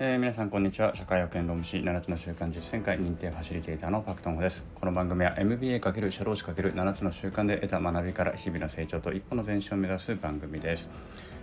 えー、皆さんこんにちは。社会保険労務士7つの習慣実践会認定ファシリテーターのパクトンゴです。この番組は MBA× 社労士 ×7 つの習慣で得た学びから日々の成長と一歩の前進を目指す番組です。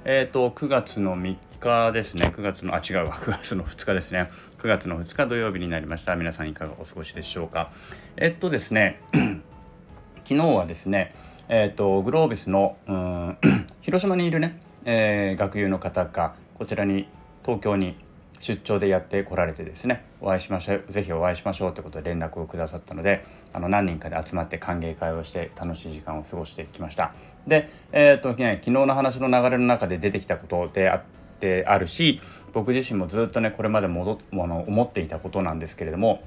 えっ、ー、と9月の3日ですね。9月のあ違うわ。9月の2日ですね。9月の2日土曜日になりました。皆さんいかがお過ごしでしょうか。えっとですね 昨日はですねえっ、ー、とグロービスのうん 広島にいるね、えー、学友の方がこちらに東京に出張でやってこられてですねお会いしましょうぜひお会いしましょうということで連絡をくださったのであの何人かで集まって歓迎会をして楽しい時間を過ごしてきましたで、えーとね、昨日の話の流れの中で出てきたことであってあるし僕自身もずっとねこれまで戻の思っていたことなんですけれども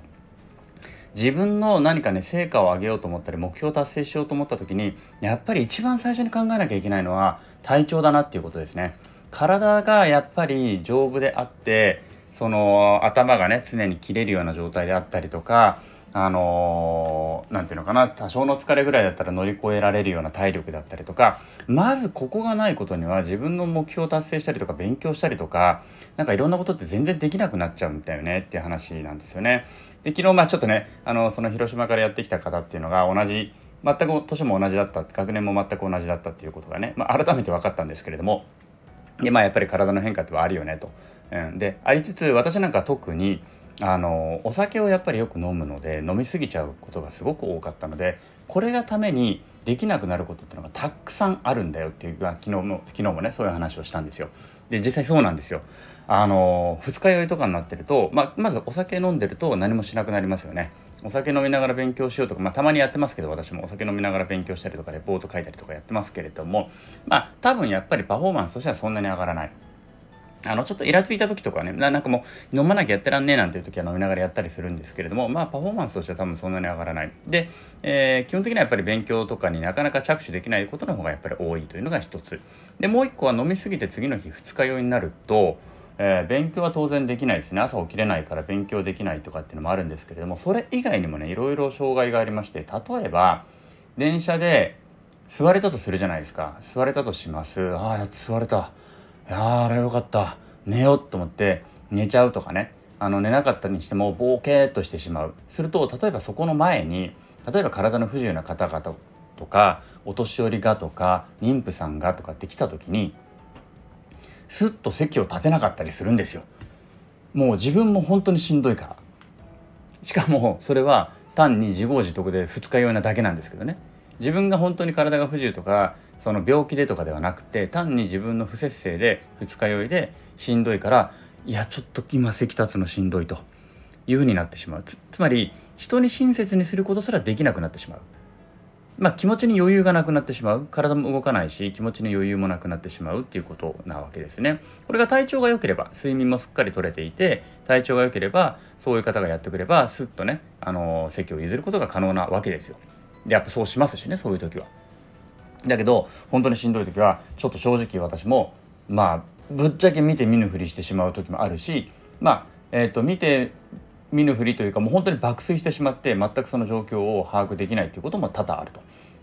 自分の何かね成果を上げようと思ったり目標を達成しようと思った時にやっぱり一番最初に考えなきゃいけないのは体調だなっていうことですね。体がやっぱり丈夫であってその頭がね常に切れるような状態であったりとかあの何、て言うのかな多少の疲れぐらいだったら乗り越えられるような体力だったりとかまずここがないことには自分の目標を達成したりとか勉強したりとか何かいろんなことって全然できなくなっちゃうんだよねっていう話なんですよね。で昨日まあちょっとねあのその広島からやってきた方っていうのが同じ全く年も同じだった学年も全く同じだったっていうことがね、まあ、改めて分かったんですけれどもでまあやっぱり体の変化ってはあるよねと。うん、でありつつ私なんか特にあのお酒をやっぱりよく飲むので飲み過ぎちゃうことがすごく多かったのでこれがためにできなくなることっていうのがたくさんあるんだよっていう昨日も昨日もねそういう話をしたんですよ。で実際そうなんですよ。あの二日酔いとかになってると、まあ、まずお酒飲んでると何もしなくなりますよね。お酒飲みながら勉強しようとか、まあ、たまにやってますけど私も。お酒飲みながら勉強したりとかレポート書いたりとかやってますけれども。まあ多分やっぱりパフォーマンスとしてはそんなに上がらない。あのちょっとイラついた時とかねなんかもう飲まなきゃやってらんねえなんていう時は飲みながらやったりするんですけれどもまあパフォーマンスとしては多分そんなに上がらない。で、えー、基本的にはやっぱり勉強とかになかなか着手できないことの方がやっぱり多いというのが一つ。でもう一個は飲み過ぎて次の日二日酔いになるとえー、勉強は当然できないですね朝起きれないから勉強できないとかっていうのもあるんですけれどもそれ以外にもねいろいろ障害がありまして例えば電車で座れたとするじゃないですか。座れたとします。ああやっと座れた。いやあれよかった。寝ようと思って寝ちゃうとかね。あの寝なかったにしてもボーケーっとしてしまう。すると例えばそこの前に例えば体の不自由な方々とかお年寄りがとか妊婦さんがとかって来た時にスッと席を立てなかったりするんですよ。もう自分も本当にしんどいから。しかもそれは単に自業自得で二日酔いなだけなんですけどね。自分が本当に体が不自由とかその病気でとかではなくて単に自分の不節制で二日酔いでしんどいからいやちょっと今席立つのしんどいというふうになってしまう。つまり人に親切にすることすらできなくなってしまう。まあ、気持ちに余裕がなくなってしまう。体も動かないし気持ちに余裕もなくなってしまうっていうことなわけですね。これが体調が良ければ睡眠もすっかりとれていて体調が良ければそういう方がやってくればスッとねあの席を譲ることが可能なわけですよ。でやっぱそうしますしねそういう時は。だけど本当にしんどい時はちょっと正直私もまあぶっちゃけ見て見ぬふりしてしまう時もあるしまあえっ、ー、と見て見ぬふりというかもう本当に爆睡してしまって全くその状況を把握できないということも多々あると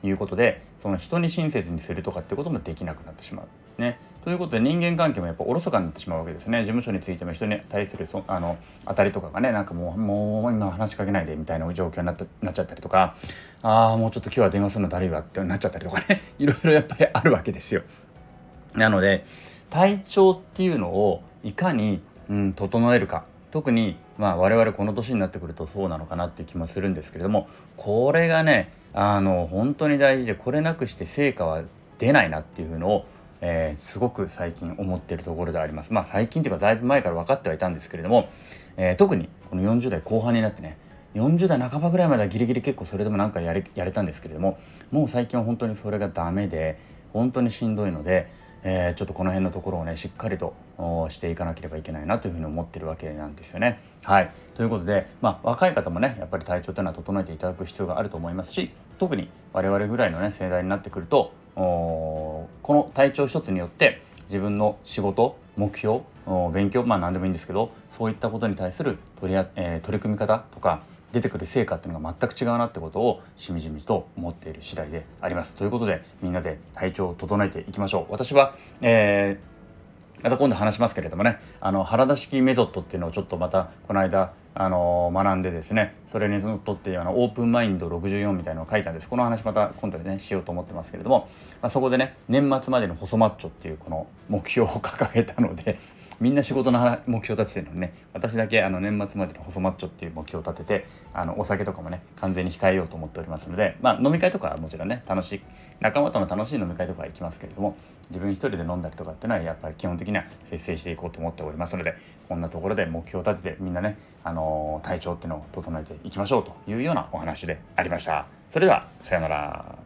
いうことでその人に親切にするとかってこともできなくなってしまう。ね、ということで人間関係もやっぱおろそかになってしまうわけですね事務所についても人に対するそあの当たりとかがねなんかもうもう今話しかけないでみたいな状況になったなっちゃったりとかああもうちょっと今日は電話するのだるいわってなっちゃったりとかね いろいろやっぱりあるわけですよ。なので体調っていうのをいかに、うん、整えるか特にまあ我々この年になってくるとそうなのかなっていう気もするんですけれどもこれがねあの本当に大事でこれなくして成果は出ないなっていうのを、えー、すごく最近思ってるところであります。まあ最近というかだいぶ前から分かってはいたんですけれども、えー、特にこの40代後半になってね40代半ばぐらいまではギリギリ結構それでもなんかやれやれたんですけれどももう最近は本当にそれがダメで本当にしんどいのでえー、ちょっとこの辺のところをねしっかりとしていかなければいけないなというふうに思ってるわけなんですよね。はいということで、まあ、若い方もねやっぱり体調というのは整えていただく必要があると思いますし特に我々ぐらいのね世代になってくるとこの体調一つによって自分の仕事目標勉強まあ何でもいいんですけどそういったことに対する取り,、えー、取り組み方とか出てくる成果っていうのが全く違うなってことをしみじみと思っている次第であります。ということでみんなで体調を整えていきましょう。私は、えまた今度話しますけれどもねあの原田式メソッドっていうのをちょっとまたこの間あの学んでですねそれにのっとってあのオープンマインド64みたいなのを書いたんですこの話また今度でねしようと思ってますけれども、まあ、そこでね年末までの細マッチョっていうこの目標を掲げたので みんな仕事の目標立ててるのにね私だけあの年末までの細マッチョっていう目標を立ててあのお酒とかもね完全に控えようと思っておりますのでまあ飲み会とかはもちろんね楽しい仲間との楽しい飲み会とかは行きますけれども自分一人で飲んだりとかっていうのはやっぱり基本的には節制していこうと思っておりますのでこんなところで目標を立ててみんなね、あのー、体調っていうのを整えていきましょうというようなお話でありました。それではさようなら。